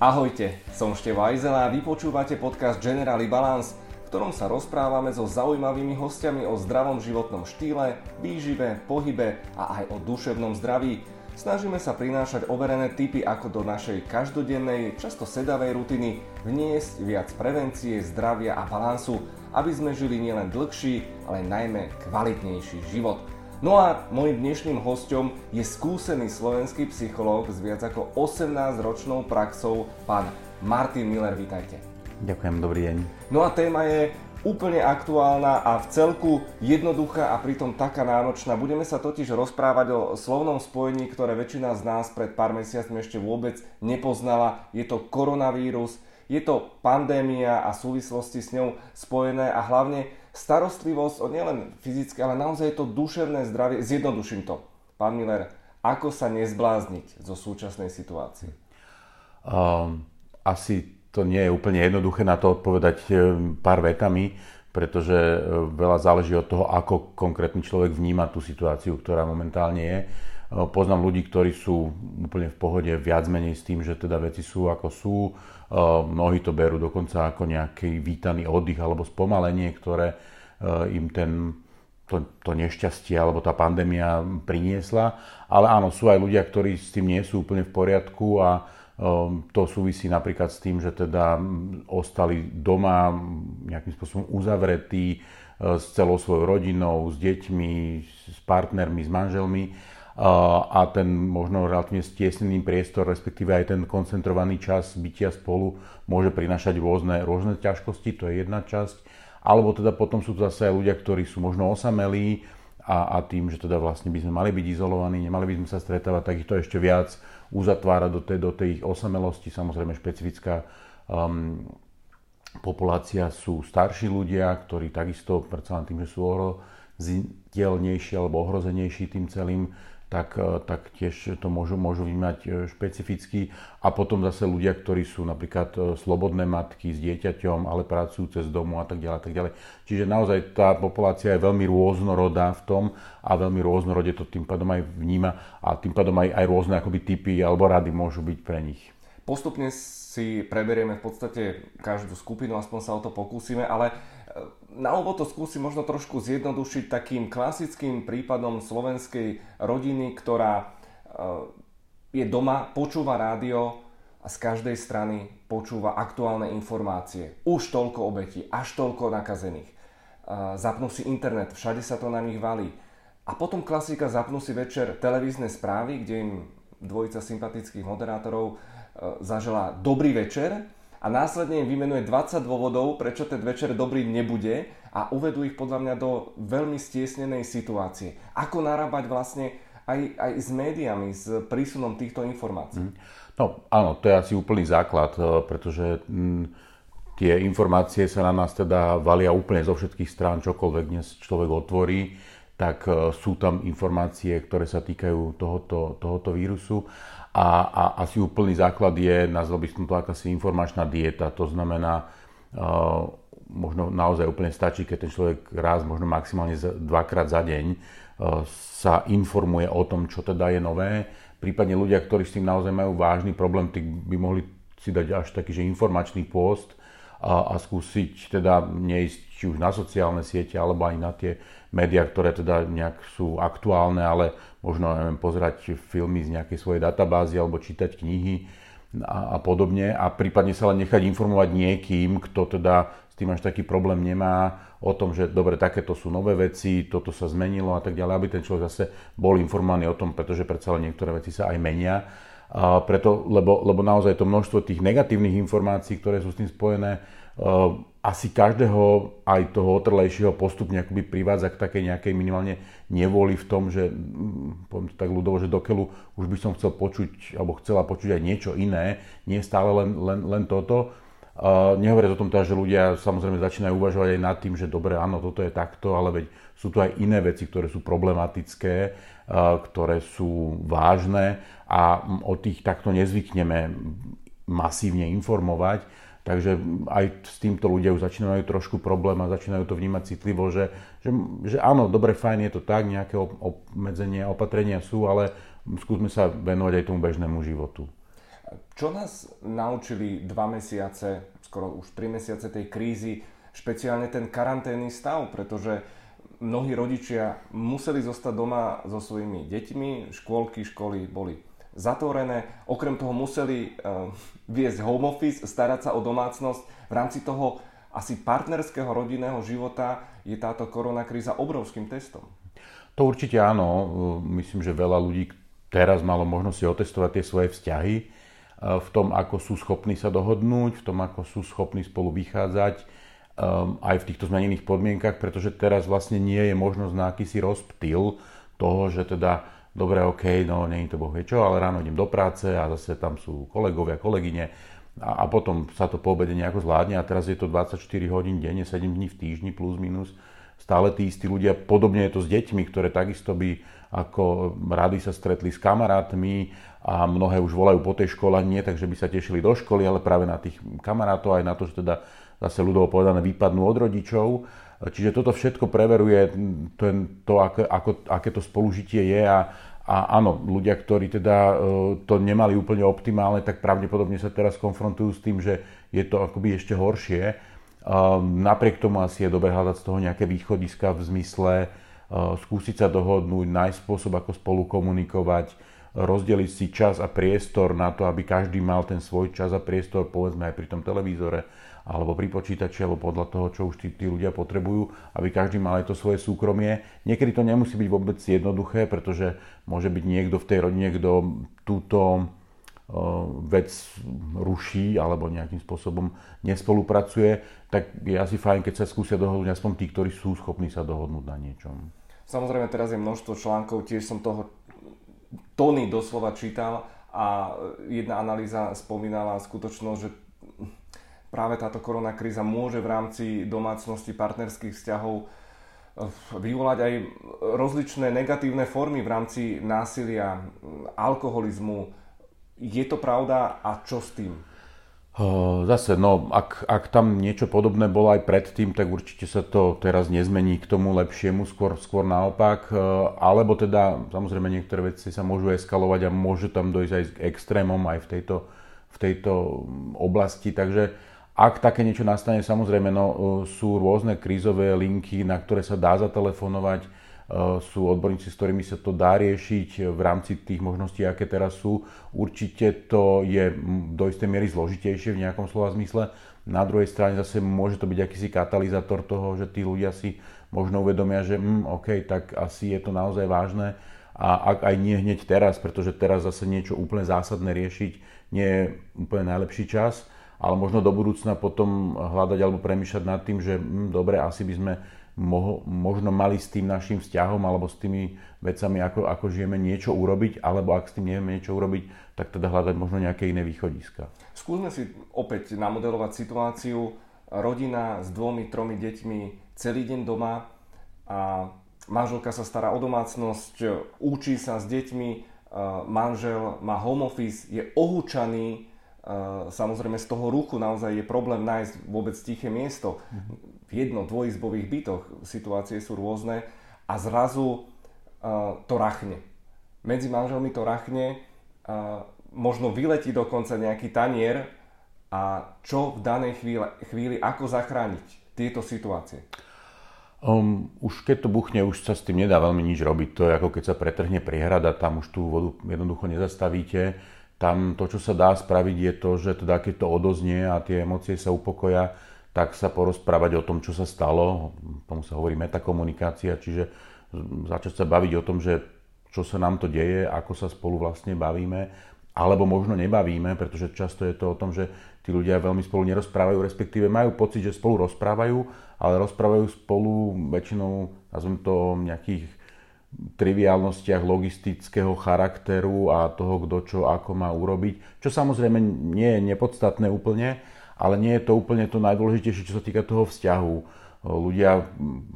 Ahojte, som Števo Ajzela a vy počúvate podcast Generali Balance, v ktorom sa rozprávame so zaujímavými hostiami o zdravom životnom štýle, výžive, pohybe a aj o duševnom zdraví. Snažíme sa prinášať overené typy, ako do našej každodennej, často sedavej rutiny vniesť viac prevencie, zdravia a balansu, aby sme žili nielen dlhší, ale najmä kvalitnejší život. No a môjim dnešným hostom je skúsený slovenský psychológ s viac ako 18-ročnou praxou, pán Martin Miller, vítajte. Ďakujem, dobrý deň. No a téma je úplne aktuálna a v celku jednoduchá a pritom taká náročná. Budeme sa totiž rozprávať o slovnom spojení, ktoré väčšina z nás pred pár mesiacmi ešte vôbec nepoznala. Je to koronavírus, je to pandémia a súvislosti s ňou spojené a hlavne starostlivosť o nielen fyzické, ale naozaj to duševné zdravie. Zjednoduším to. Pán Miller, ako sa nezblázniť zo súčasnej situácie? Um, asi to nie je úplne jednoduché na to odpovedať e, pár vetami, pretože e, veľa záleží od toho, ako konkrétny človek vníma tú situáciu, ktorá momentálne je. E, poznám ľudí, ktorí sú úplne v pohode viac menej s tým, že teda veci sú ako sú. Mnohí to berú dokonca ako nejaký vítaný oddych alebo spomalenie, ktoré im ten, to, to nešťastie alebo tá pandémia priniesla. Ale áno, sú aj ľudia, ktorí s tým nie sú úplne v poriadku a to súvisí napríklad s tým, že teda ostali doma nejakým spôsobom uzavretí s celou svojou rodinou, s deťmi, s partnermi, s manželmi a ten možno relatívne stiesnený priestor, respektíve aj ten koncentrovaný čas bytia spolu môže prinašať rôzne, rôzne ťažkosti, to je jedna časť. Alebo teda potom sú zase aj ľudia, ktorí sú možno osamelí a, a tým, že teda vlastne by sme mali byť izolovaní, nemali by sme sa stretávať, tak ich to ešte viac uzatvára do tej, do tej osamelosti. Samozrejme špecifická um, populácia sú starší ľudia, ktorí takisto, predsa len tým, že sú ohroziteľnejší alebo ohrozenejší tým celým, tak, e, tak tiež to môžu, môžu vnímať e, špecificky. A potom zase ľudia, ktorí sú napríklad e, slobodné matky s dieťaťom, ale pracujúce z domu a tak ďalej. A tak ďalej. Čiže naozaj tá populácia je veľmi rôznorodá v tom a veľmi rôznorode to tým pádom aj vníma a tým pádom aj, aj rôzne akoby typy alebo rady môžu byť pre nich. Postupne si preberieme v podstate každú skupinu, aspoň sa o to pokúsime, ale na úvod to skúsim možno trošku zjednodušiť takým klasickým prípadom slovenskej rodiny, ktorá e, je doma, počúva rádio a z každej strany počúva aktuálne informácie. Už toľko obetí, až toľko nakazených. E, zapnú si internet, všade sa to na nich valí. A potom klasika, zapnú si večer televízne správy, kde im dvojica sympatických moderátorov e, zažela dobrý večer a následne im vymenuje 20 dôvodov, prečo ten večer dobrý nebude a uvedú ich podľa mňa do veľmi stiesnenej situácie. Ako narábať vlastne aj, aj s médiami, s prísunom týchto informácií? Mhm. No áno, to je asi úplný základ, e, pretože m, tie informácie sa na nás teda valia úplne zo všetkých strán, čokoľvek dnes človek otvorí, tak e, sú tam informácie, ktoré sa týkajú tohoto, tohoto vírusu. A, a asi úplný základ je, nazval by som to akási informačná dieta. To znamená, uh, možno naozaj úplne stačí, keď ten človek raz, možno maximálne dvakrát za deň uh, sa informuje o tom, čo teda je nové. Prípadne ľudia, ktorí s tým naozaj majú vážny problém, tí by mohli si dať až taký, že informačný pôst a, a skúsiť teda neísť či už na sociálne siete, alebo aj na tie médiá, ktoré teda nejak sú aktuálne, ale možno neviem, pozerať filmy z nejakej svojej databázy alebo čítať knihy a, a podobne a prípadne sa len nechať informovať niekým, kto teda s tým až taký problém nemá o tom, že dobre, takéto sú nové veci, toto sa zmenilo a tak ďalej, aby ten človek zase bol informovaný o tom, pretože predsa len niektoré veci sa aj menia. Preto, lebo, lebo naozaj to množstvo tých negatívnych informácií, ktoré sú s tým spojené, uh, asi každého aj toho otrlejšieho postupne akoby privádza k takej nejakej minimálne nevoli v tom, že mm, poviem to tak ľudovo, že dokeľu už by som chcel počuť alebo chcela počuť aj niečo iné, nie stále len, len, len toto. Uh, nehovoriac o tom teda, že ľudia samozrejme začínajú uvažovať aj nad tým, že dobre, áno, toto je takto, ale veď sú tu aj iné veci, ktoré sú problematické, ktoré sú vážne a o tých takto nezvykneme masívne informovať Takže aj s týmto ľudia už začínajú trošku problém a začínajú to vnímať citlivo, že, že, že áno, dobre, fajn, je to tak, nejaké obmedzenia, opatrenia sú, ale skúsme sa venovať aj tomu bežnému životu. Čo nás naučili dva mesiace, skoro už tri mesiace tej krízy, špeciálne ten karanténny stav, pretože mnohí rodičia museli zostať doma so svojimi deťmi, škôlky, školy boli zatvorené, okrem toho museli uh, viesť home office, starať sa o domácnosť. V rámci toho asi partnerského rodinného života je táto koronakríza obrovským testom. To určite áno. Myslím, že veľa ľudí teraz malo možnosť si otestovať tie svoje vzťahy e, v tom, ako sú schopní sa dohodnúť, v tom, ako sú schopní spolu vychádzať aj v týchto zmenených podmienkach, pretože teraz vlastne nie je možnosť na akýsi rozptyl toho, že teda dobre, OK, no nie je to boh vie čo, ale ráno idem do práce a zase tam sú kolegovia, kolegyne a, a potom sa to po obede nejako zvládne a teraz je to 24 hodín denne, 7 dní v týždni plus minus stále tí istí ľudia. Podobne je to s deťmi, ktoré takisto by ako rady sa stretli s kamarátmi a mnohé už volajú po tej škole, nie takže by sa tešili do školy, ale práve na tých kamarátov aj na to, že teda zase ľudovo povedané vypadnú od rodičov. Čiže toto všetko preveruje to, to ako, ako, aké to spolužitie je a, a áno, ľudia, ktorí teda e, to nemali úplne optimálne, tak pravdepodobne sa teraz konfrontujú s tým, že je to akoby ešte horšie. Napriek tomu asi je dobre hľadať z toho nejaké východiska v zmysle e, skúsiť sa dohodnúť, nájsť spôsob, ako spolu komunikovať, rozdeliť si čas a priestor na to, aby každý mal ten svoj čas a priestor, povedzme aj pri tom televízore, alebo pri počítači, alebo podľa toho, čo už tí, tí ľudia potrebujú, aby každý mal aj to svoje súkromie. Niekedy to nemusí byť vôbec jednoduché, pretože môže byť niekto v tej rodine, kto túto e, vec ruší alebo nejakým spôsobom nespolupracuje, tak je asi fajn, keď sa skúsia dohodnúť aspoň tí, ktorí sú schopní sa dohodnúť na niečom. Samozrejme, teraz je množstvo článkov, tiež som toho tony doslova čítal a jedna analýza spomínala skutočnosť, že práve táto korona kríza môže v rámci domácnosti partnerských vzťahov eh, vyvolať aj rozličné negatívne formy v rámci násilia, alkoholizmu. Je to pravda a čo s tým? Zase, no, ak, ak tam niečo podobné bolo aj predtým, tak určite sa to teraz nezmení k tomu lepšiemu, skôr, skôr naopak. Alebo teda, samozrejme, niektoré veci sa môžu eskalovať a môže tam dojsť aj k extrémom aj v tejto, v tejto oblasti. Takže ak také niečo nastane, samozrejme, no, sú rôzne krízové linky, na ktoré sa dá zatelefonovať, sú odborníci, s ktorými sa to dá riešiť v rámci tých možností, aké teraz sú. Určite to je do istej miery zložitejšie v nejakom slova zmysle. Na druhej strane zase môže to byť akýsi katalizátor toho, že tí ľudia si možno uvedomia, že hm, OK, tak asi je to naozaj vážne a ak aj nie hneď teraz, pretože teraz zase niečo úplne zásadné riešiť nie je úplne najlepší čas, ale možno do budúcna potom hľadať alebo premýšľať nad tým, že hm, dobre, asi by sme mo- možno mali s tým našim vzťahom alebo s tými vecami, ako, ako žijeme, niečo urobiť, alebo ak s tým nevieme niečo urobiť, tak teda hľadať možno nejaké iné východiska. Skúsme si opäť namodelovať situáciu. Rodina s dvomi, tromi deťmi celý deň doma a manželka sa stará o domácnosť, učí sa s deťmi, manžel má home office, je ohúčaný Samozrejme z toho ruchu naozaj je problém nájsť vôbec tiché miesto. V jedno, dvojizbových bytoch situácie sú rôzne a zrazu to rachne. Medzi manželmi to rachne, možno vyletí dokonca nejaký tanier a čo v danej chvíli, chvíli ako zachrániť tieto situácie? Um, už keď to buchne, už sa s tým nedá veľmi nič robiť. To je ako keď sa pretrhne priehrada, tam už tú vodu jednoducho nezastavíte tam to, čo sa dá spraviť, je to, že teda keď to odoznie a tie emócie sa upokoja, tak sa porozprávať o tom, čo sa stalo. Tomu sa hovorí metakomunikácia, čiže začať sa baviť o tom, že čo sa nám to deje, ako sa spolu vlastne bavíme, alebo možno nebavíme, pretože často je to o tom, že tí ľudia veľmi spolu nerozprávajú, respektíve majú pocit, že spolu rozprávajú, ale rozprávajú spolu väčšinou, nazvem to, nejakých triviálnostiach logistického charakteru a toho, kto čo ako má urobiť, čo samozrejme nie je nepodstatné úplne, ale nie je to úplne to najdôležitejšie, čo sa týka toho vzťahu. Ľudia,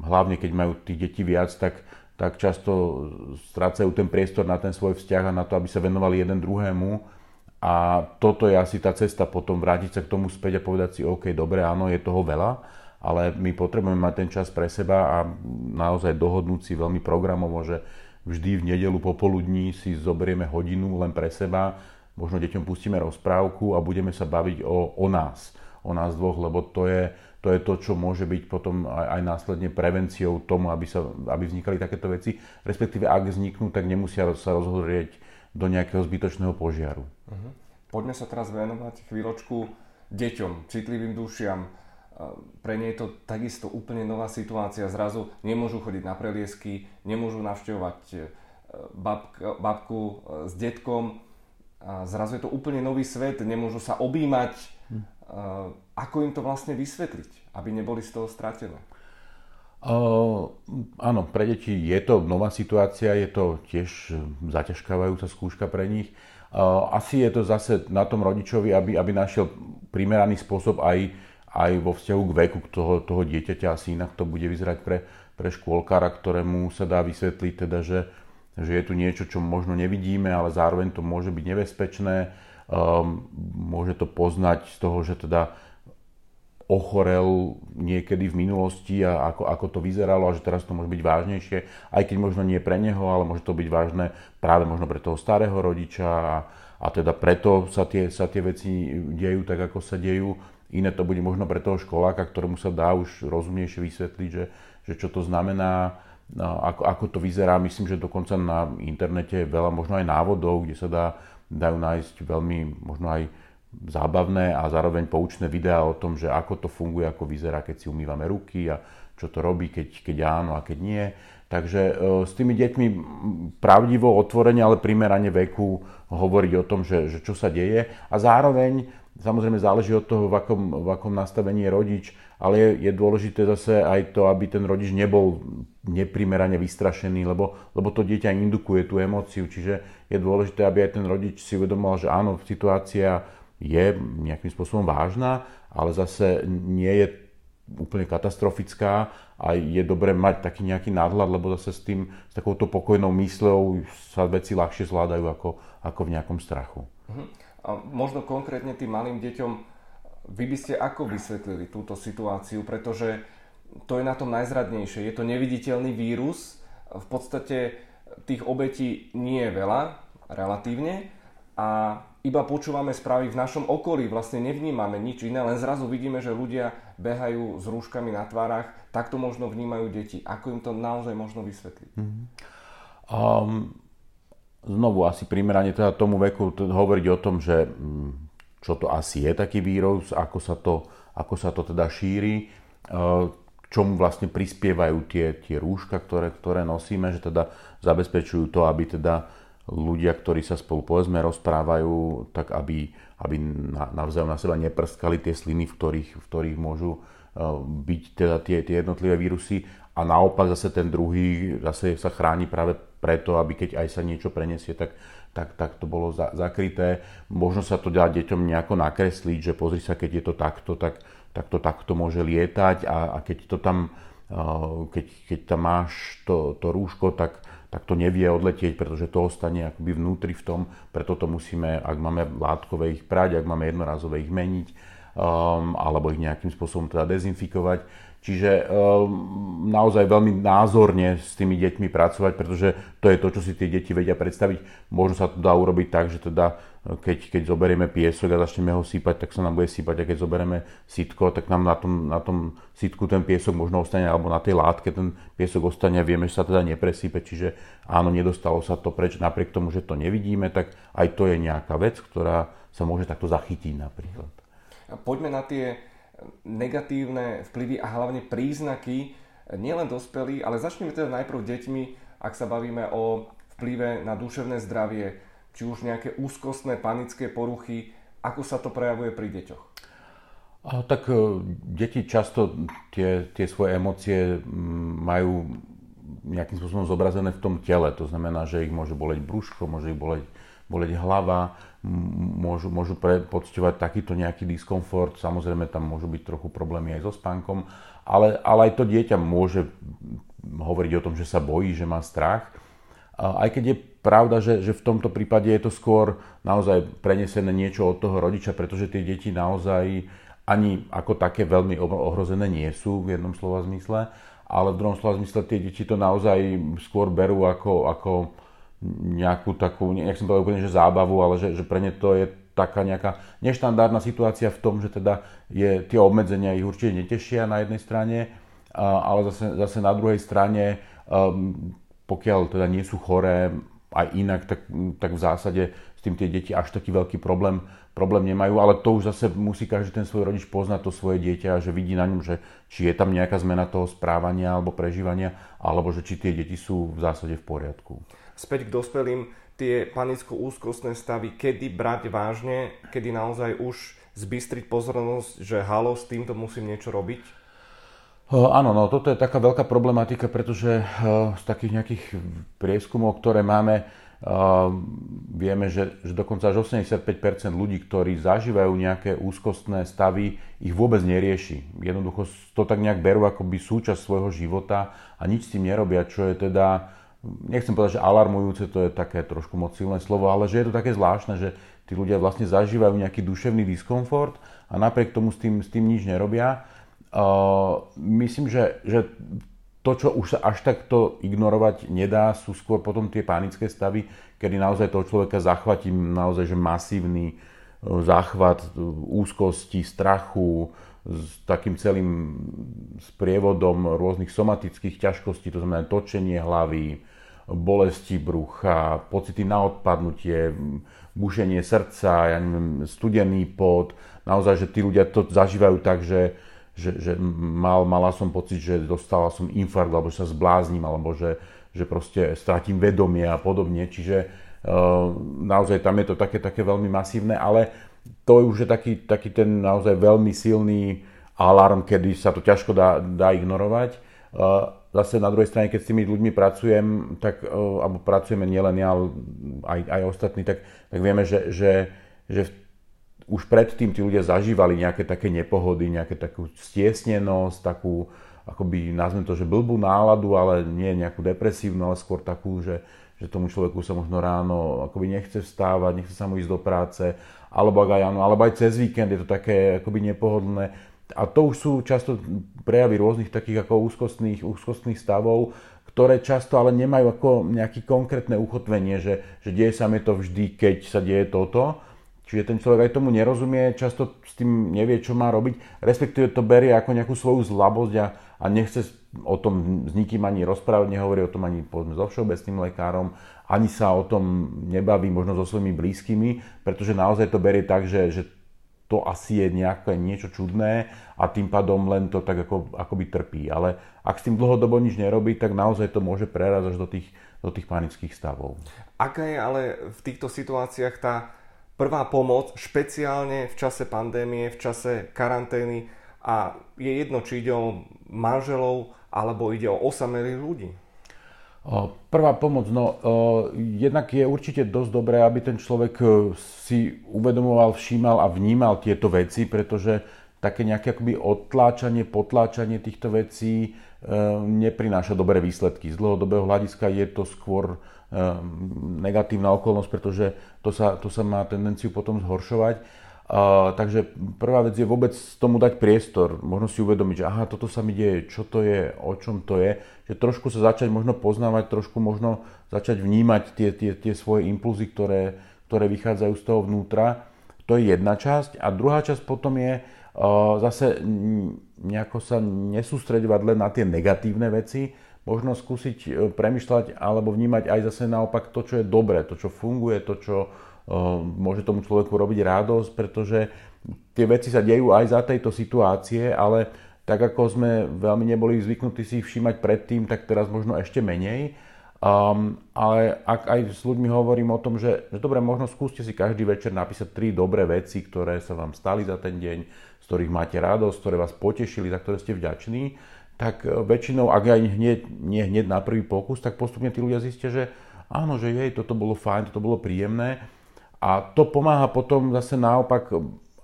hlavne keď majú tých detí viac, tak, tak často strácajú ten priestor na ten svoj vzťah a na to, aby sa venovali jeden druhému. A toto je asi tá cesta potom vrátiť sa k tomu späť a povedať si, OK, dobre, áno, je toho veľa, ale my potrebujeme mať ten čas pre seba a naozaj dohodnúť si veľmi programovo, že vždy v nedelu popoludní si zoberieme hodinu len pre seba, možno deťom pustíme rozprávku a budeme sa baviť o, o nás, o nás dvoch, lebo to je, to je to, čo môže byť potom aj, aj následne prevenciou tomu, aby, sa, aby vznikali takéto veci. Respektíve, ak vzniknú, tak nemusia sa rozhodrieť do nejakého zbytočného požiaru. Uh-huh. Poďme sa teraz venovať chvíľočku deťom, citlivým dušiam. Pre ne je to takisto úplne nová situácia. Zrazu nemôžu chodiť na preliesky, nemôžu navštevovať e, babka, babku e, s detkom. Zrazu je to úplne nový svet, nemôžu sa objímať. Hm. Ako im to vlastne vysvetliť, aby neboli z toho stratené? Uh, áno, pre deti je to nová situácia, je to tiež zaťažkávajúca skúška pre nich. Uh, asi je to zase na tom rodičovi, aby, aby našiel primeraný spôsob aj, aj vo vzťahu k veku toho, toho dieťaťa. Asi inak to bude vyzerať pre, pre škôlkara, ktorému sa dá vysvetliť, teda, že, že je tu niečo, čo možno nevidíme, ale zároveň to môže byť nebezpečné. Um, môže to poznať z toho, že teda ochorel niekedy v minulosti a ako, ako to vyzeralo a že teraz to môže byť vážnejšie, aj keď možno nie pre neho, ale môže to byť vážne práve možno pre toho starého rodiča a, a teda preto sa tie, sa tie veci dejú tak, ako sa dejú. Iné to bude možno pre toho školáka, ktorému sa dá už rozumnejšie vysvetliť, že, že čo to znamená, ako, ako to vyzerá. Myslím, že dokonca na internete je veľa možno aj návodov, kde sa dá, dajú nájsť veľmi možno aj zábavné a zároveň poučné videá o tom, že ako to funguje, ako vyzerá, keď si umývame ruky a čo to robí, keď, keď áno a keď nie. Takže e, s tými deťmi pravdivo, otvorene, ale primerane veku hovoriť o tom, že, že čo sa deje a zároveň samozrejme záleží od toho, v akom, v akom nastavení je rodič, ale je, je dôležité zase aj to, aby ten rodič nebol neprimerane vystrašený, lebo, lebo to dieťa indukuje tú emóciu, čiže je dôležité, aby aj ten rodič si uvedomoval, že áno, situácia je nejakým spôsobom vážna, ale zase nie je úplne katastrofická a je dobré mať taký nejaký nadhľad, lebo zase s tým, s takouto pokojnou mysľou sa veci ľahšie zvládajú ako, ako v nejakom strachu. Uh-huh. A možno konkrétne tým malým deťom, vy by ste ako vysvetlili túto situáciu, pretože to je na tom najzradnejšie. Je to neviditeľný vírus, v podstate tých obetí nie je veľa, relatívne, a iba počúvame správy v našom okolí, vlastne nevnímame nič iné, len zrazu vidíme, že ľudia behajú s rúškami na tvárach, takto možno vnímajú deti. Ako im to naozaj možno vysvetliť? Mm-hmm. Um, znovu asi primerane teda tomu veku hovoriť o tom, že čo to asi je taký vírus, ako sa to, ako sa to teda šíri, uh, čomu vlastne prispievajú tie, tie rúška, ktoré, ktoré nosíme, že teda zabezpečujú to, aby teda ľudia, ktorí sa spolu povedzme rozprávajú, tak aby, aby navzájom na seba neprskali tie sliny, v ktorých, v ktorých môžu eh, byť teda tie, tie jednotlivé vírusy. A naopak zase ten druhý zase sa chráni práve preto, aby keď aj sa niečo prenesie, tak, tak, tak to bolo za, zakryté. Možno sa to dá deťom nejako nakresliť, že pozri sa, keď je to takto, tak, tak to takto môže lietať a, a keď to tam, eh, keď, keď tam máš to, to rúško, tak tak to nevie odletieť, pretože to ostane akoby vnútri v tom, preto to musíme, ak máme látkové ich prať, ak máme jednorazové ich meniť, um, alebo ich nejakým spôsobom teda dezinfikovať. Čiže um, naozaj veľmi názorne s tými deťmi pracovať, pretože to je to, čo si tie deti vedia predstaviť. Možno sa to dá urobiť tak, že teda e, keď, keď zoberieme piesok a začneme ho sípať, tak sa nám bude sípať. A keď zoberieme sitko, tak nám na tom, na tom sitku ten piesok možno ostane, alebo na tej látke ten piesok ostane a vieme, že sa teda nepresípe. Čiže áno, nedostalo sa to preč. Napriek tomu, že to nevidíme, tak aj to je nejaká vec, ktorá sa môže takto zachytiť napríklad. Poďme na tie negatívne vplyvy a hlavne príznaky nielen dospelí, ale začneme teda najprv deťmi, ak sa bavíme o vplyve na duševné zdravie, či už nejaké úzkostné, panické poruchy, ako sa to prejavuje pri deťoch? A, tak e, deti často tie, tie svoje emócie majú nejakým spôsobom zobrazené v tom tele. To znamená, že ich môže boleť brúško, môže ich boleť, boleť hlava, môžu, môžu pre, takýto nejaký diskomfort. Samozrejme, tam môžu byť trochu problémy aj so spánkom, ale, ale aj to dieťa môže hovoriť o tom, že sa bojí, že má strach. Aj keď je pravda, že, že v tomto prípade je to skôr naozaj prenesené niečo od toho rodiča, pretože tie deti naozaj ani ako také veľmi ohrozené nie sú v jednom slova zmysle, ale v druhom slova zmysle tie deti to naozaj skôr berú ako, ako nejakú takú, nechcem povedať úplne, že zábavu, ale že, že pre ne to je taká nejaká neštandardná situácia v tom, že teda je, tie obmedzenia ich určite netešia na jednej strane, ale zase, zase na druhej strane, um, pokiaľ teda nie sú choré aj inak, tak, tak v zásade s tým tie deti až taký veľký problém, problém nemajú, ale to už zase musí každý ten svoj rodič poznať to svoje dieťa, že vidí na ňom, že či je tam nejaká zmena toho správania alebo prežívania, alebo že či tie deti sú v zásade v poriadku. Späť k dospelým, tie panicko-úzkostné stavy, kedy brať vážne, kedy naozaj už zbystriť pozornosť, že halo, s týmto musím niečo robiť? Áno, no toto je taká veľká problematika, pretože z takých nejakých prieskumov, ktoré máme, vieme, že, že dokonca až 85% ľudí, ktorí zažívajú nejaké úzkostné stavy, ich vôbec nerieši. Jednoducho to tak nejak berú ako súčasť svojho života a nič s tým nerobia, čo je teda nechcem povedať, že alarmujúce, to je také trošku moc silné slovo, ale že je to také zvláštne, že tí ľudia vlastne zažívajú nejaký duševný diskomfort a napriek tomu s tým, s tým nič nerobia. Uh, myslím, že, že to, čo už sa až takto ignorovať nedá, sú skôr potom tie panické stavy, kedy naozaj toho človeka zachvatí naozaj že masívny záchvat úzkosti, strachu, s takým celým sprievodom rôznych somatických ťažkostí, to znamená točenie hlavy, bolesti brucha, pocity na odpadnutie, bušenie srdca, ja neviem, studený pot. Naozaj, že tí ľudia to zažívajú tak, že, že, že mal, mala som pocit, že dostala som infarkt, alebo že sa zblázním, alebo že, že proste stratím vedomie a podobne. Čiže uh, naozaj tam je to také, také veľmi masívne, ale to je už je taký, taký ten naozaj veľmi silný alarm, kedy sa to ťažko dá, dá ignorovať. Uh, zase na druhej strane, keď s tými ľuďmi pracujem, tak, e, alebo pracujeme nielen ja, ale aj, aj ostatní, tak, tak vieme, že, že, že už predtým tí ľudia zažívali nejaké také nepohody, nejaké takú stiesnenosť, takú, akoby nazvem to, že blbú náladu, ale nie nejakú depresívnu, ale skôr takú, že, že tomu človeku sa možno ráno akoby nechce vstávať, nechce sa mu ísť do práce, alebo aj, alebo aj cez víkend je to také akoby nepohodlné a to už sú často prejavy rôznych takých ako úzkostných, úzkostných stavov, ktoré často ale nemajú ako nejaké konkrétne uchotvenie, že, že deje sa mi to vždy, keď sa deje toto. Čiže ten človek aj tomu nerozumie, často s tým nevie, čo má robiť, respektíve to berie ako nejakú svoju zlabosť a, a nechce o tom s nikým ani rozprávať, nehovorí o tom ani povedzme, so všeobecným lekárom, ani sa o tom nebaví možno so svojimi blízkymi, pretože naozaj to berie tak, že, že to asi je nejaké niečo čudné a tým pádom len to tak ako, akoby trpí. Ale ak s tým dlhodobo nič nerobí, tak naozaj to môže prerazť až do tých, do tých panických stavov. Aká je ale v týchto situáciách tá prvá pomoc, špeciálne v čase pandémie, v čase karantény a je jedno, či ide o manželov alebo ide o osamelých ľudí? Prvá pomoc, no jednak je určite dosť dobré, aby ten človek e, si uvedomoval, všímal a vnímal tieto veci, pretože také nejaké akoby odtláčanie, potláčanie týchto vecí e, neprináša dobré výsledky. Z dlhodobého hľadiska je to skôr e, negatívna okolnosť, pretože to sa, to sa má tendenciu potom zhoršovať. Takže prvá vec je vôbec tomu dať priestor, možno si uvedomiť, že aha, toto sa mi deje, čo to je, o čom to je, že trošku sa začať možno poznávať, trošku možno začať vnímať tie, tie, tie svoje impulzy, ktoré, ktoré vychádzajú z toho vnútra. To je jedna časť. A druhá časť potom je uh, zase nejako sa nesústredovať len na tie negatívne veci, možno skúsiť uh, premyšľať alebo vnímať aj zase naopak to, čo je dobré, to, čo funguje, to, čo môže tomu človeku robiť radosť, pretože tie veci sa dejú aj za tejto situácie, ale tak ako sme veľmi neboli zvyknutí si ich všímať predtým, tak teraz možno ešte menej. Um, ale ak aj s ľuďmi hovorím o tom, že, že dobre, možno skúste si každý večer napísať tri dobré veci, ktoré sa vám stali za ten deň, z ktorých máte radosť, ktoré vás potešili, za ktoré ste vďační, tak e, väčšinou, ak aj hneď, nie hneď na prvý pokus, tak postupne tí ľudia zistia, že áno, že jej, toto bolo fajn, toto bolo príjemné a to pomáha potom zase naopak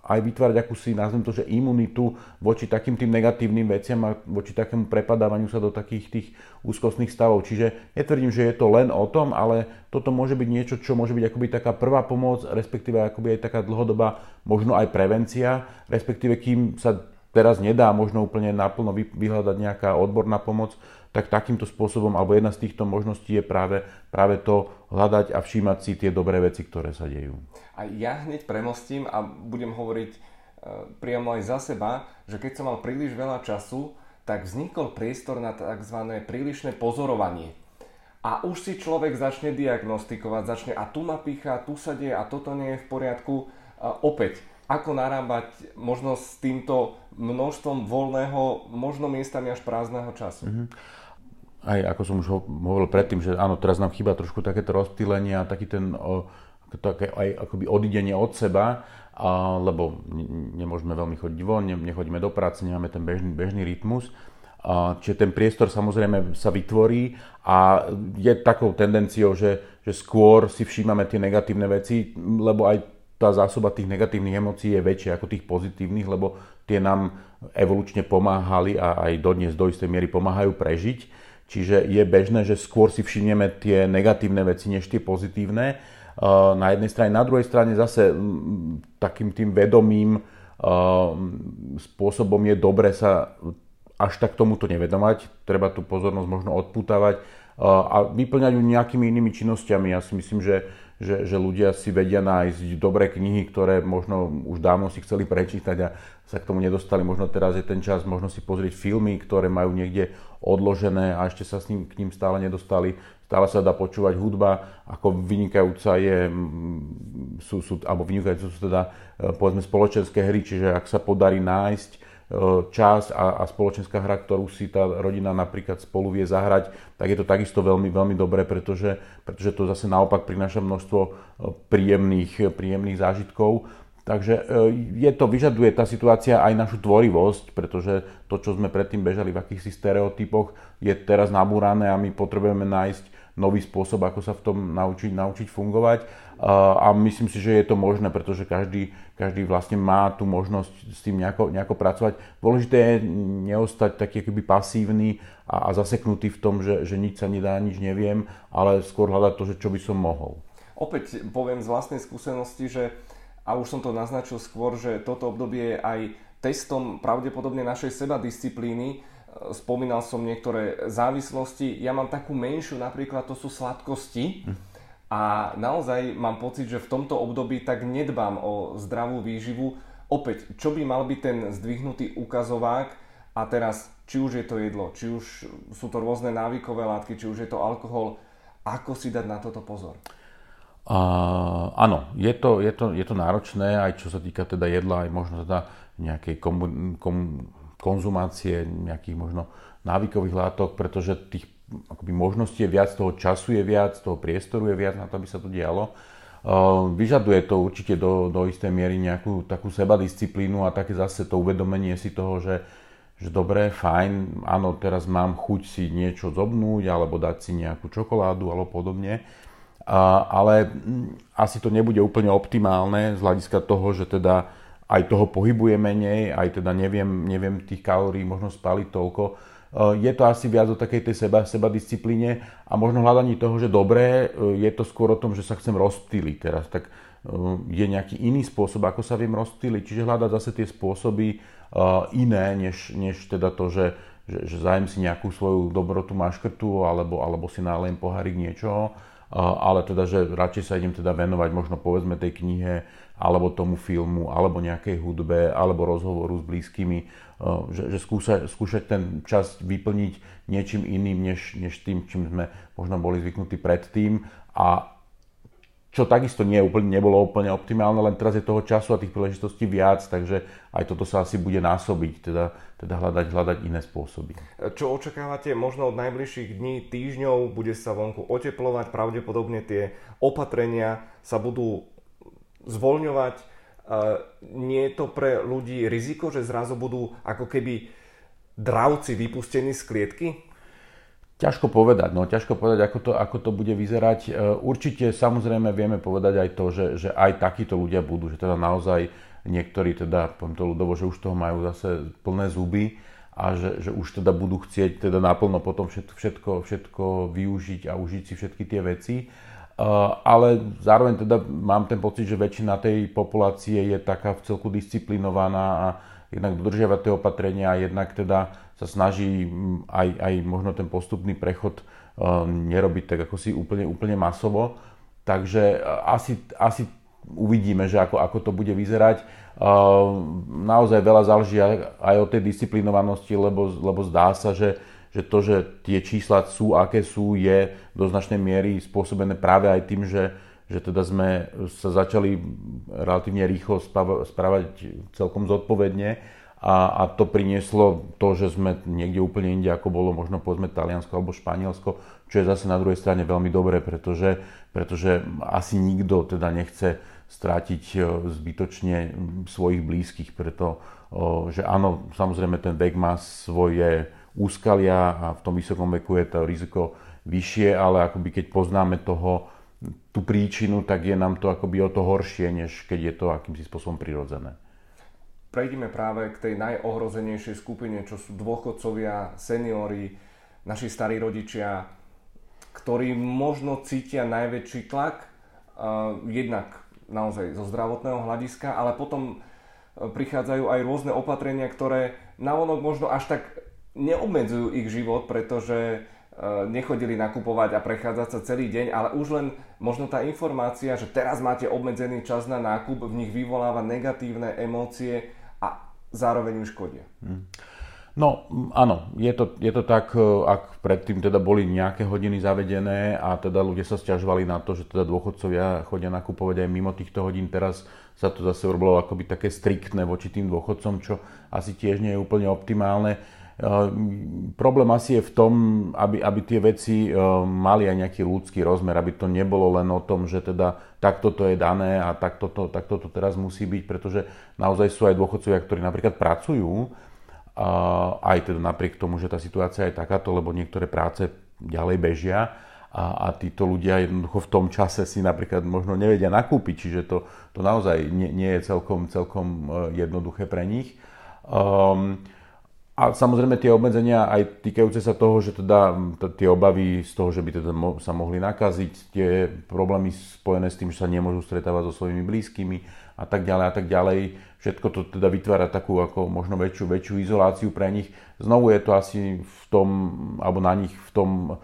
aj vytvárať akúsi, nazvem to, že imunitu voči takým tým negatívnym veciam a voči takému prepadávaniu sa do takých tých úzkostných stavov. Čiže netvrdím, že je to len o tom, ale toto môže byť niečo, čo môže byť akoby taká prvá pomoc, respektíve akoby aj taká dlhodobá možno aj prevencia, respektíve kým sa teraz nedá možno úplne naplno vyhľadať nejaká odborná pomoc, tak takýmto spôsobom, alebo jedna z týchto možností je práve, práve to hľadať a všímať si tie dobré veci, ktoré sa dejú. A ja hneď premostím a budem hovoriť e, priamo aj za seba, že keď som mal príliš veľa času, tak vznikol priestor na tzv. prílišné pozorovanie. A už si človek začne diagnostikovať, začne a tu ma pícha, tu sa deje a toto nie je v poriadku. A opäť, ako narábať možno s týmto množstvom voľného, možno miestami až prázdneho času. Mm-hmm. Aj ako som už hovoril predtým, že áno, teraz nám chýba trošku takéto rozptýlenie a taký ten také aj akoby odidenie od seba, a, lebo nemôžeme veľmi chodiť von, ne, nechodíme do práce, nemáme ten bežný, bežný rytmus. A, čiže ten priestor samozrejme sa vytvorí a je takou tendenciou, že, že skôr si všímame tie negatívne veci, lebo aj tá zásoba tých negatívnych emócií je väčšia ako tých pozitívnych, lebo tie nám evolučne pomáhali a aj dodnes do istej miery pomáhajú prežiť. Čiže je bežné, že skôr si všimneme tie negatívne veci než tie pozitívne. Na jednej strane, na druhej strane zase takým tým vedomým spôsobom je dobre sa až tak tomuto nevedomať. Treba tú pozornosť možno odputávať a vyplňať ju nejakými inými činnosťami. Ja si myslím, že že, že ľudia si vedia nájsť dobré knihy, ktoré možno už dávno si chceli prečítať a sa k tomu nedostali. Možno teraz je ten čas, možno si pozrieť filmy, ktoré majú niekde odložené a ešte sa s ním, k ním stále nedostali. Stále sa dá počúvať hudba, ako vynikajúca je, sú, sú, alebo vynikajúce sú teda e, povedzme spoločenské hry, čiže ak sa podarí nájsť E, čas a, a spoločenská hra, ktorú si tá rodina napríklad spolu vie zahrať, tak je to takisto veľmi, veľmi dobré, pretože, pretože to zase naopak prináša množstvo e, príjemných, príjemných zážitkov. Takže e, je to, vyžaduje tá situácia aj našu tvorivosť, pretože to, čo sme predtým bežali v akýchsi stereotypoch, je teraz nabúrané a my potrebujeme nájsť nový spôsob, ako sa v tom naučiť, naučiť fungovať. A myslím si, že je to možné, pretože každý, každý vlastne má tú možnosť s tým nejako, nejako pracovať. Dôležité je neostať taký akoby pasívny a, a zaseknutý v tom, že, že nič sa nedá, nič neviem, ale skôr hľadať to, že čo by som mohol. Opäť poviem z vlastnej skúsenosti, že a už som to naznačil skôr, že toto obdobie je aj testom pravdepodobne našej sebadisciplíny, spomínal som niektoré závislosti. Ja mám takú menšiu, napríklad to sú sladkosti. A naozaj mám pocit, že v tomto období tak nedbám o zdravú výživu. Opäť, čo by mal byť ten zdvihnutý ukazovák a teraz, či už je to jedlo, či už sú to rôzne návykové látky, či už je to alkohol, ako si dať na toto pozor? Uh, áno, je to, je, to, je to náročné, aj čo sa týka teda jedla, aj možno teda nejakej komu, komu, konzumácie nejakých možno návykových látok, pretože tých akoby možností je viac, toho času je viac, toho priestoru je viac na to, aby sa to dialo. Vyžaduje to určite do, do istej miery nejakú takú sebadisciplínu a také zase to uvedomenie si toho, že, že dobre, fajn, áno, teraz mám chuť si niečo zobnúť alebo dať si nejakú čokoládu alebo podobne. Ale mm, asi to nebude úplne optimálne z hľadiska toho, že teda aj toho pohybuje menej, aj teda neviem, neviem tých kalórií možno spaliť toľko. E, je to asi viac o takej tej seba, seba disciplíne a možno hľadaní toho, že dobré, e, je to skôr o tom, že sa chcem rozptýliť teraz. Tak e, je nejaký iný spôsob, ako sa viem rozptýliť. Čiže hľadať zase tie spôsoby iné, než, než teda to, že, že, že zajem si nejakú svoju dobrotu maškrtu alebo, alebo si nálejem pohárik niečoho ale teda, že radšej sa idem teda venovať možno povedzme tej knihe, alebo tomu filmu, alebo nejakej hudbe, alebo rozhovoru s blízkymi, že, že skúša, skúšať ten čas vyplniť niečím iným, než, než tým, čím sme možno boli zvyknutí predtým. A čo takisto nie úplne, nebolo úplne optimálne, len teraz je toho času a tých príležitostí viac, takže aj toto sa asi bude násobiť, teda, teda hľadať, hľadať iné spôsoby. Čo očakávate možno od najbližších dní, týždňov, bude sa vonku oteplovať, pravdepodobne tie opatrenia sa budú zvoľňovať. Nie je to pre ľudí riziko, že zrazu budú ako keby dravci vypustení z klietky? Ťažko povedať, no ťažko povedať, ako to, ako to bude vyzerať. E, určite samozrejme vieme povedať aj to, že, že aj takíto ľudia budú, že teda naozaj niektorí teda, poviem to ľudovo, že už toho majú zase plné zuby a že, že už teda budú chcieť teda naplno potom všetko, všetko, využiť a užiť si všetky tie veci. E, ale zároveň teda mám ten pocit, že väčšina tej populácie je taká v celku disciplinovaná a jednak dodržiavať tie opatrenia a jednak teda sa snaží aj, aj možno ten postupný prechod nerobiť tak ako si úplne, úplne masovo. Takže asi, asi uvidíme, že ako, ako to bude vyzerať. Naozaj veľa záleží aj od tej disciplinovanosti, lebo, lebo zdá sa, že, že to, že tie čísla sú, aké sú, je do značnej miery spôsobené práve aj tým, že, že teda sme sa začali relatívne rýchlo správať celkom zodpovedne a, a to prinieslo to, že sme niekde úplne inde, ako bolo možno povedzme Taliansko alebo Španielsko, čo je zase na druhej strane veľmi dobré, pretože, pretože asi nikto teda nechce strátiť e, zbytočne svojich blízkych, preto, že áno, samozrejme ten vek má svoje úskalia a v tom vysokom veku je to riziko vyššie, ale akoby keď poznáme toho, tú príčinu, tak je nám to akoby o to horšie, než keď je to akýmsi spôsobom prirodzené. Prejdime práve k tej najohrozenejšej skupine, čo sú dôchodcovia, seniori, naši starí rodičia, ktorí možno cítia najväčší tlak, uh, jednak naozaj zo zdravotného hľadiska, ale potom e, prichádzajú aj rôzne opatrenia, ktoré navonok možno až tak neobmedzujú ich život, pretože e, nechodili nakupovať a prechádzať sa celý deň, ale už len možno tá informácia, že teraz máte obmedzený čas na nákup, v nich vyvoláva negatívne emócie a zároveň im škodia. Hmm. No áno, je to, je to tak, e, ak predtým teda boli nejaké hodiny zavedené a teda ľudia sa stiažovali na to, že teda dôchodcovia chodia nakupovať aj mimo týchto hodín, teraz sa to zase urobilo akoby také striktné voči tým dôchodcom, čo asi tiež nie je úplne optimálne. Uh, problém asi je v tom, aby, aby tie veci uh, mali aj nejaký ľudský rozmer, aby to nebolo len o tom, že teda takto to je dané a takto to, takto to teraz musí byť, pretože naozaj sú aj dôchodcovia, ktorí napríklad pracujú aj teda napriek tomu, že tá situácia je takáto, lebo niektoré práce ďalej bežia a, a títo ľudia jednoducho v tom čase si napríklad možno nevedia nakúpiť, čiže to, to naozaj nie, nie je celkom, celkom e, jednoduché pre nich. Um, a samozrejme tie obmedzenia aj týkajúce sa toho, že teda tie obavy z toho, že by teda sa mohli nakaziť, tie problémy spojené s tým, že sa nemôžu stretávať so svojimi blízkymi a tak ďalej a tak ďalej. Všetko to teda vytvára takú ako možno väčšiu, väčšiu izoláciu pre nich. Znovu je to asi v tom, alebo na nich v tom um,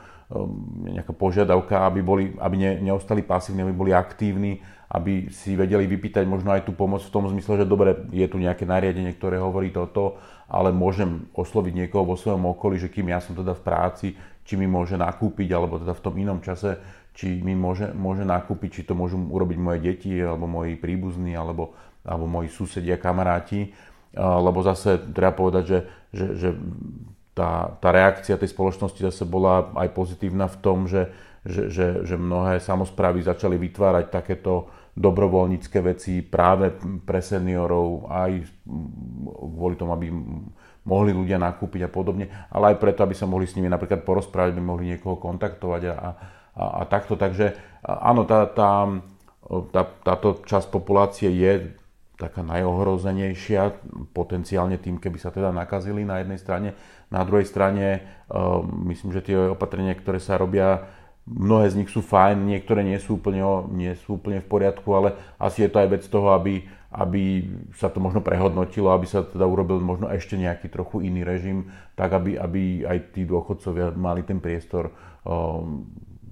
nejaká požiadavka, aby, boli, aby ne, neostali pasívni, aby boli aktívni, aby si vedeli vypýtať možno aj tú pomoc v tom zmysle, že dobre, je tu nejaké nariadenie, ktoré hovorí toto, ale môžem osloviť niekoho vo svojom okolí, že kým ja som teda v práci, či mi môže nakúpiť, alebo teda v tom inom čase, či mi môže, môže nakúpiť, či to môžu urobiť moje deti, alebo moji príbuzní, alebo, alebo moji susedia, kamaráti. Lebo zase treba povedať, že, že, že tá, tá reakcia tej spoločnosti zase bola aj pozitívna v tom, že, že, že, že mnohé samozprávy začali vytvárať takéto dobrovoľnícke veci práve pre seniorov, aj kvôli tomu, aby mohli ľudia nakúpiť a podobne, ale aj preto, aby sa mohli s nimi napríklad porozprávať, aby mohli niekoho kontaktovať a, a, a takto. Takže áno, tá, tá, tá, táto časť populácie je taká najohrozenejšia potenciálne tým, keby sa teda nakazili na jednej strane. Na druhej strane myslím, že tie opatrenia, ktoré sa robia Mnohé z nich sú fajn, niektoré nie sú úplne, nie sú úplne v poriadku, ale asi je to aj vec toho, aby, aby sa to možno prehodnotilo, aby sa teda urobil možno ešte nejaký trochu iný režim, tak aby, aby aj tí dôchodcovia mali ten priestor um,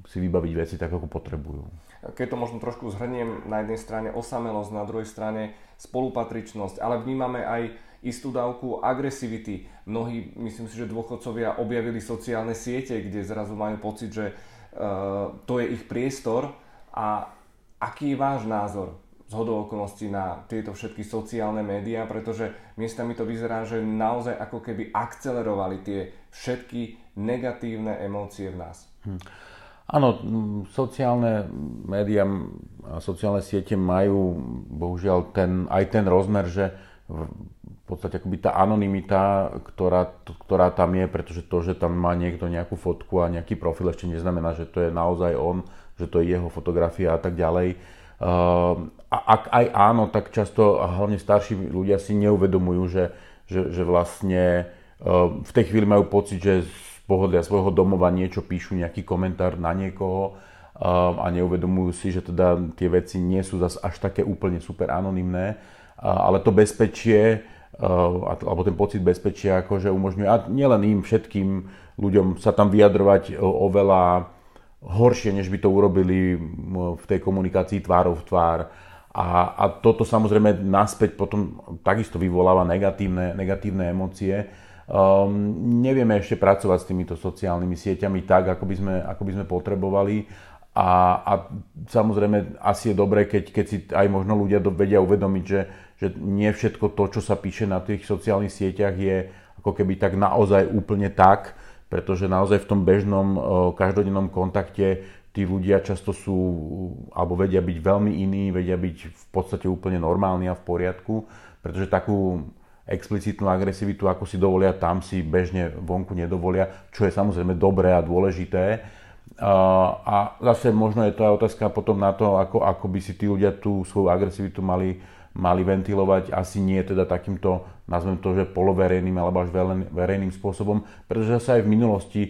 si vybaviť veci tak, ako potrebujú. Keď to možno trošku zhrniem, na jednej strane osamelosť, na druhej strane spolupatričnosť, ale vnímame aj istú dávku agresivity. Mnohí, myslím si, že dôchodcovia objavili sociálne siete, kde zrazu majú pocit, že Eh, to je ich priestor a aký je váš názor z hodou okolností na tieto všetky sociálne médiá, pretože miestami to vyzerá, že naozaj ako keby akcelerovali tie všetky negatívne emócie v nás. Hm. Áno, sociálne médiá a sociálne siete majú bohužiaľ ten, aj ten rozmer, že v podstate akoby tá anonimita, ktorá, ktorá tam je, pretože to, že tam má niekto nejakú fotku a nejaký profil ešte neznamená, že to je naozaj on, že to je jeho fotografia a tak ďalej. Uh, a ak aj áno, tak často, hlavne starší ľudia si neuvedomujú, že, že, že vlastne uh, v tej chvíli majú pocit, že pohodlia svojho domova niečo píšu, nejaký komentár na niekoho uh, a neuvedomujú si, že teda tie veci nie sú zase až také úplne super anonimné, ale to bezpečie alebo ten pocit bezpečia akože umožňuje, a nielen im, všetkým ľuďom sa tam vyjadrovať oveľa horšie, než by to urobili v tej komunikácii tvárov v tvár. A, a toto samozrejme naspäť potom takisto vyvoláva negatívne, negatívne emócie. Um, nevieme ešte pracovať s týmito sociálnymi sieťami tak, ako by sme, ako by sme potrebovali. A, a samozrejme asi je dobré, keď, keď si aj možno ľudia vedia uvedomiť, že, že nie všetko to, čo sa píše na tých sociálnych sieťach je ako keby tak naozaj úplne tak, pretože naozaj v tom bežnom každodennom kontakte tí ľudia často sú, alebo vedia byť veľmi iní, vedia byť v podstate úplne normálni a v poriadku, pretože takú explicitnú agresivitu, ako si dovolia tam, si bežne vonku nedovolia, čo je samozrejme dobré a dôležité. A zase možno je to aj otázka potom na to, ako, ako by si tí ľudia tú svoju agresivitu mali mali ventilovať asi nie teda takýmto, nazvem to, že poloverejným alebo až verejným spôsobom, pretože sa aj v minulosti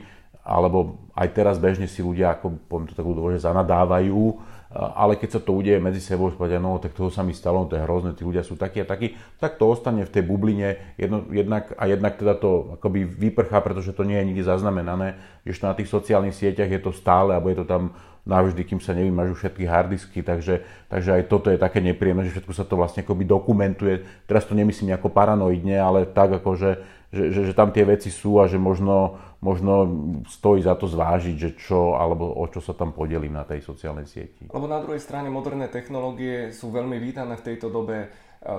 alebo aj teraz bežne si ľudia, ako poviem to tak ľudovo, že zanadávajú, ale keď sa to udeje medzi sebou, povedia, no tak toho sa mi stalo, no to je hrozné, tí ľudia sú takí a takí, tak to ostane v tej bubline jedno, jednak, a jednak teda to akoby vyprchá, pretože to nie je nikde zaznamenané, že na tých sociálnych sieťach je to stále, alebo je to tam navždy, kým sa nevymažú všetky hardisky, takže, takže aj toto je také nepríjemné, že všetko sa to vlastne akoby dokumentuje. Teraz to nemyslím nejako paranoidne, ale tak ako, že, že, že, tam tie veci sú a že možno, možno stojí za to zvážiť, že čo alebo o čo sa tam podelím na tej sociálnej sieti. Lebo na druhej strane moderné technológie sú veľmi vítané v tejto dobe. E,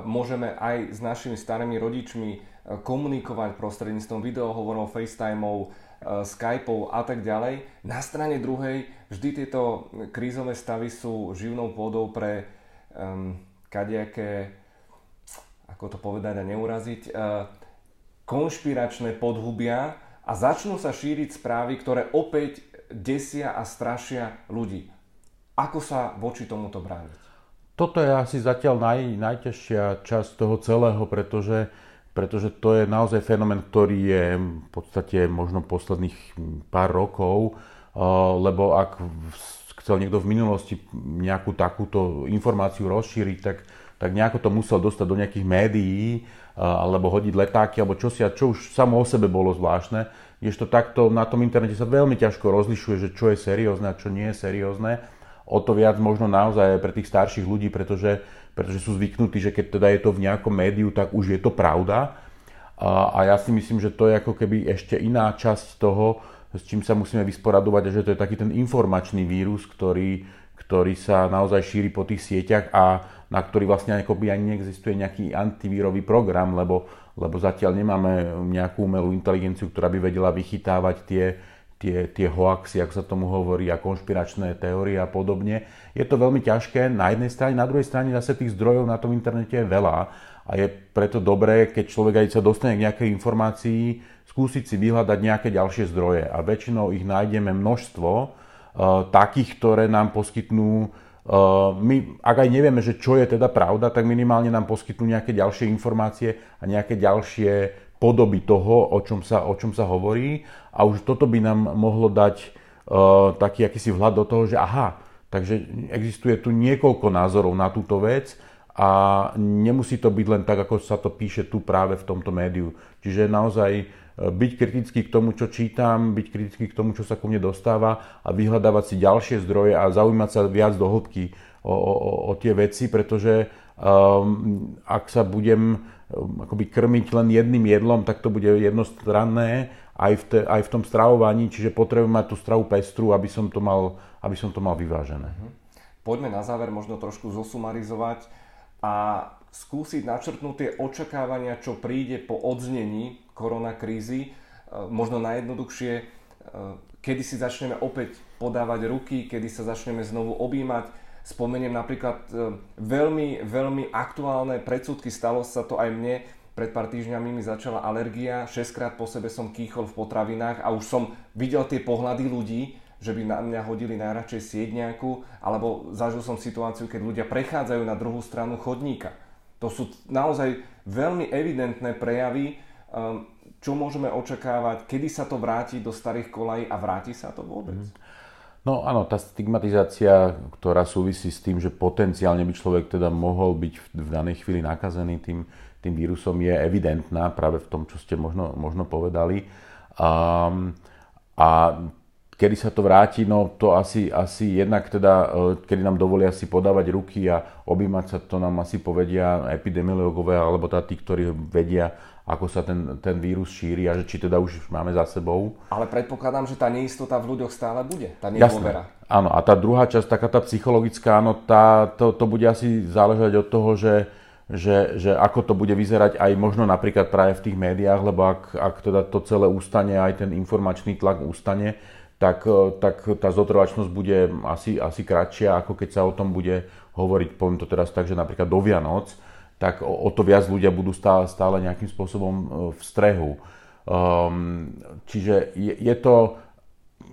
môžeme aj s našimi starými rodičmi e, komunikovať prostredníctvom videohovorov, FaceTimeov, Eh, Skypeov a tak ďalej. Na strane druhej vždy tieto krízové stavy sú živnou pôdou pre um, kadejaké, ako to povedať a neuraziť, uh, konšpiračné podhubia a začnú sa šíriť správy, ktoré opäť desia a strašia ľudí. Ako sa voči tomuto brániť? Toto je asi zatiaľ naj, najťažšia časť toho celého, pretože pretože to je naozaj fenomén, ktorý je v podstate možno posledných pár rokov, lebo ak chcel niekto v minulosti nejakú takúto informáciu rozšíriť, tak, tak nejako to musel dostať do nejakých médií, alebo hodiť letáky, alebo čo si, a čo už samo o sebe bolo zvláštne, to takto na tom internete sa veľmi ťažko rozlišuje, že čo je seriózne a čo nie je seriózne. O to viac možno naozaj pre tých starších ľudí, pretože pretože sú zvyknutí, že keď teda je to v nejakom médiu, tak už je to pravda. A, a ja si myslím, že to je ako keby ešte iná časť toho, s čím sa musíme vysporadovať, a že to je taký ten informačný vírus, ktorý, ktorý sa naozaj šíri po tých sieťach a na ktorý vlastne by ani neexistuje nejaký antivírový program, lebo, lebo zatiaľ nemáme nejakú umelú inteligenciu, ktorá by vedela vychytávať tie, tie, tie hoaxy, ako sa tomu hovorí, a konšpiračné teórie a podobne. Je to veľmi ťažké na jednej strane, na druhej strane zase tých zdrojov na tom internete je veľa a je preto dobré, keď človek aj sa dostane k nejakej informácii, skúsiť si vyhľadať nejaké ďalšie zdroje a väčšinou ich nájdeme množstvo, takých, ktoré nám poskytnú Uh, my, ak aj nevieme, že čo je teda pravda, tak minimálne nám poskytnú nejaké ďalšie informácie a nejaké ďalšie podoby toho, o čom sa, o čom sa hovorí a už toto by nám mohlo dať uh, taký akýsi vhľad do toho, že aha, takže existuje tu niekoľko názorov na túto vec a nemusí to byť len tak, ako sa to píše tu práve v tomto médiu. Čiže naozaj byť kritický k tomu, čo čítam, byť kritický k tomu, čo sa ku mne dostáva a vyhľadávať si ďalšie zdroje a zaujímať sa viac do hĺbky o, o, o tie veci, pretože um, ak sa budem um, akoby krmiť len jedným jedlom, tak to bude jednostranné aj v, te, aj v tom stravovaní, čiže potrebujem mať tú stravu pestru, aby som to mal, aby som to mal vyvážené. Mhm. Poďme na záver možno trošku zosumarizovať a skúsiť načrtnúť tie očakávania, čo príde po odznení koronakrízy. E, možno najjednoduchšie, e, kedy si začneme opäť podávať ruky, kedy sa začneme znovu objímať, Spomeniem napríklad e, veľmi, veľmi aktuálne predsudky, stalo sa to aj mne, pred pár týždňami mi začala alergia, 6 krát po sebe som kýchol v potravinách a už som videl tie pohľady ľudí, že by na mňa hodili najradšej sieť nejakú, alebo zažil som situáciu, keď ľudia prechádzajú na druhú stranu chodníka. To sú naozaj veľmi evidentné prejavy, e, čo môžeme očakávať, kedy sa to vráti do starých kolají a vráti sa to vôbec? Mm. No áno, tá stigmatizácia, ktorá súvisí s tým, že potenciálne by človek teda mohol byť v danej chvíli nakazený tým, tým vírusom, je evidentná práve v tom, čo ste možno, možno povedali. Um, a kedy sa to vráti, no to asi, asi jednak teda, e, kedy nám dovolia si podávať ruky a objímať sa, to nám asi povedia epidemiológovia, alebo tá tí, ktorí vedia, ako sa ten, ten vírus šíri a že či teda už máme za sebou. Ale predpokladám, že tá neistota v ľuďoch stále bude, tá nedôvera. Áno, a tá druhá časť, taká tá psychologická, áno, tá, to, to bude asi záležať od toho, že, že, že ako to bude vyzerať aj možno napríklad práve v tých médiách, lebo ak, ak teda to celé ustane, aj ten informačný tlak ustane, tak, tak tá zotrvačnosť bude asi, asi kratšia, ako keď sa o tom bude hovoriť, poviem to teraz tak, že napríklad do Vianoc, tak o, o to viac ľudia budú stále, stále nejakým spôsobom e, v strehu. Um, čiže je, je, to,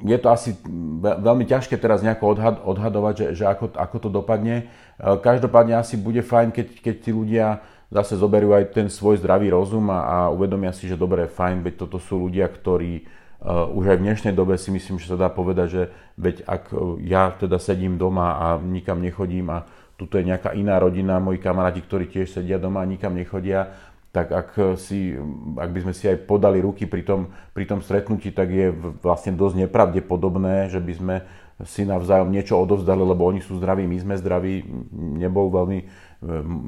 je to asi veľmi ťažké teraz nejako odhad, odhadovať, že, že ako, ako to dopadne. E, každopádne asi bude fajn, keď, keď tí ľudia zase zoberú aj ten svoj zdravý rozum a, a uvedomia si, že dobre, fajn, veď toto sú ľudia, ktorí už aj v dnešnej dobe si myslím, že sa dá povedať, že veď ak ja teda sedím doma a nikam nechodím a tuto je nejaká iná rodina, moji kamaráti, ktorí tiež sedia doma a nikam nechodia, tak ak, si, ak by sme si aj podali ruky pri tom, pri tom stretnutí, tak je vlastne dosť nepravdepodobné, že by sme si navzájom niečo odovzdali, lebo oni sú zdraví, my sme zdraví, nebol veľmi,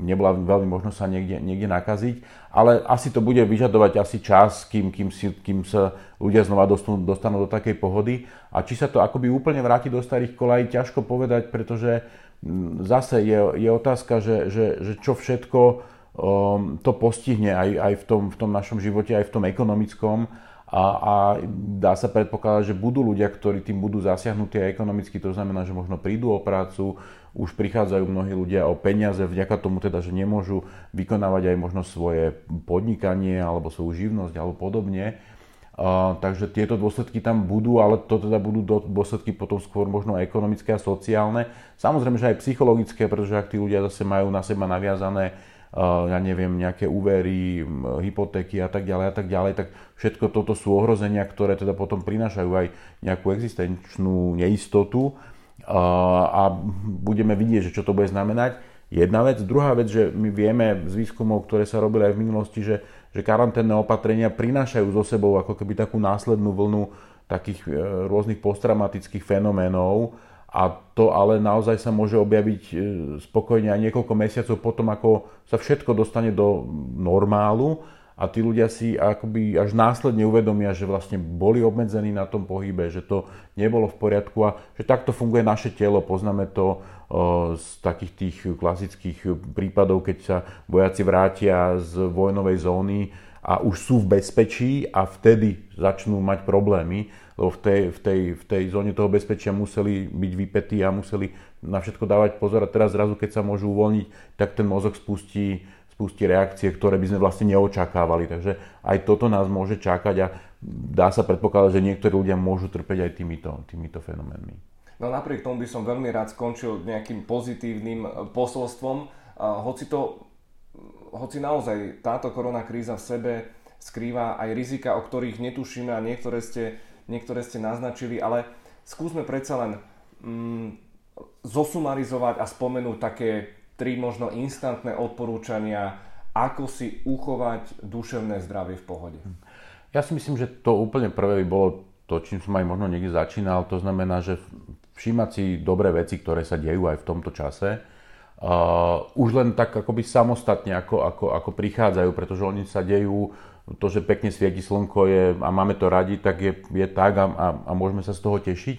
nebola veľmi možnosť sa niekde, niekde nakaziť, ale asi to bude vyžadovať asi čas, kým, kým, si, kým sa ľudia znova dostanú, dostanú do takej pohody a či sa to akoby úplne vráti do starých kolají, ťažko povedať, pretože zase je, je otázka, že, že, že čo všetko um, to postihne aj, aj v, tom, v tom našom živote, aj v tom ekonomickom. A, a dá sa predpokladať, že budú ľudia, ktorí tým budú zasiahnutí aj ekonomicky, to znamená, že možno prídu o prácu, už prichádzajú mnohí ľudia o peniaze, vďaka tomu teda, že nemôžu vykonávať aj možno svoje podnikanie alebo svoju živnosť alebo podobne. Uh, takže tieto dôsledky tam budú, ale to teda budú dôsledky potom skôr možno ekonomické a sociálne. Samozrejme, že aj psychologické, pretože ak tí ľudia zase majú na seba naviazané uh, ja neviem, nejaké úvery, hypotéky a tak ďalej a tak ďalej, tak všetko toto sú ohrozenia, ktoré teda potom prinášajú aj nejakú existenčnú neistotu a budeme vidieť, že čo to bude znamenať. Jedna vec. Druhá vec, že my vieme z výskumov, ktoré sa robili aj v minulosti, že že karanténne opatrenia prinášajú so sebou ako keby takú následnú vlnu takých e, rôznych posttraumatických fenoménov a to ale naozaj sa môže objaviť e, spokojne aj niekoľko mesiacov potom, ako sa všetko dostane do normálu a tí ľudia si akoby až následne uvedomia, že vlastne boli obmedzení na tom pohybe, že to nebolo v poriadku a že takto funguje naše telo. Poznáme to z takých tých klasických prípadov, keď sa vojaci vrátia z vojnovej zóny a už sú v bezpečí a vtedy začnú mať problémy, lebo v tej, v tej, v tej zóne toho bezpečia museli byť vypetí a museli na všetko dávať pozor a teraz zrazu, keď sa môžu uvoľniť, tak ten mozog spustí spustí reakcie, ktoré by sme vlastne neočakávali. Takže aj toto nás môže čakať a dá sa predpokladať, že niektorí ľudia môžu trpeť aj týmito, týmito fenoménmi. No napriek tomu by som veľmi rád skončil nejakým pozitívnym e, posolstvom, hoci to, hoci naozaj táto korona kríza v sebe skrýva aj rizika, o ktorých netušíme a niektoré ste, niektoré ste naznačili, ale skúsme predsa len mm, zosumarizovať a spomenúť také tri možno instantné odporúčania, ako si uchovať duševné zdravie v pohode? Ja si myslím, že to úplne prvé by bolo to, čím som aj možno niekde začínal, to znamená, že všímať si dobré veci, ktoré sa dejú aj v tomto čase. Uh, už len tak akoby samostatne, ako, ako, ako prichádzajú, pretože oni sa dejú, to, že pekne svieti slnko je, a máme to radi, tak je, je tak a, a, a môžeme sa z toho tešiť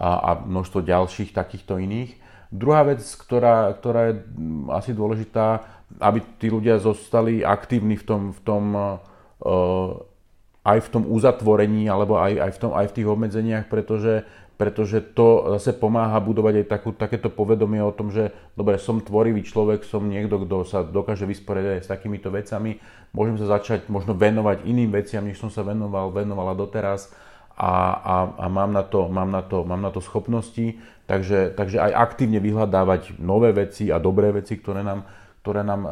a, a množstvo ďalších takýchto iných. Druhá vec, ktorá, ktorá je mm, asi dôležitá, aby tí ľudia zostali aktívni v tom, v tom uh, aj v tom uzatvorení, alebo aj, aj, v tom, aj v tých obmedzeniach, pretože, pretože to zase pomáha budovať aj takú, takéto povedomie o tom, že dobre, som tvorivý človek, som niekto, kto sa dokáže vysporiadať aj s takýmito vecami, môžem sa začať možno venovať iným veciam, než som sa venoval, venovala doteraz. A, a, a mám, na to, mám, na to, mám na to schopnosti Takže, takže aj aktívne vyhľadávať nové veci a dobré veci, ktoré nám, ktoré nám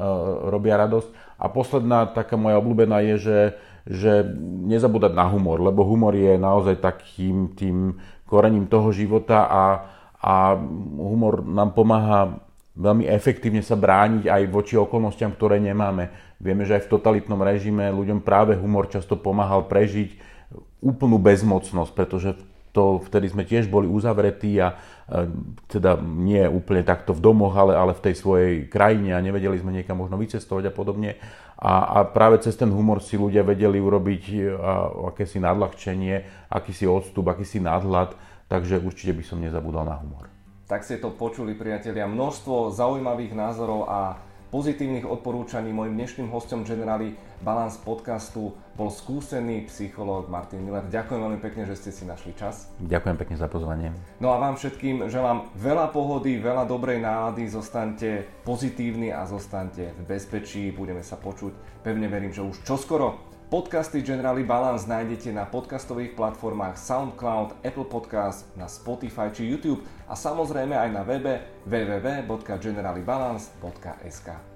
robia radosť. A posledná taká moja obľúbená je, že, že nezabúdať na humor, lebo humor je naozaj takým tým korením toho života a, a humor nám pomáha veľmi efektívne sa brániť aj voči okolnostiam, ktoré nemáme. Vieme, že aj v totalitnom režime ľuďom práve humor často pomáhal prežiť úplnú bezmocnosť, pretože to vtedy sme tiež boli uzavretí a e, teda nie úplne takto v domoch, ale, ale v tej svojej krajine a nevedeli sme niekam možno vycestovať a podobne. A, a práve cez ten humor si ľudia vedeli urobiť a, e, akési nadľahčenie, akýsi odstup, akýsi nadhľad, takže určite by som nezabudol na humor. Tak ste to počuli, priatelia. Množstvo zaujímavých názorov a pozitívnych odporúčaní. Mojim dnešným hostom Generali Balance podcastu bol skúsený psychológ Martin Miller. Ďakujem veľmi pekne, že ste si našli čas. Ďakujem pekne za pozvanie. No a vám všetkým želám veľa pohody, veľa dobrej nálady, zostaňte pozitívni a zostaňte v bezpečí. Budeme sa počuť, pevne verím, že už čoskoro. Podcasty Generali Balance nájdete na podcastových platformách SoundCloud, Apple Podcast, na Spotify či YouTube a samozrejme aj na webe www.generalibalance.sk.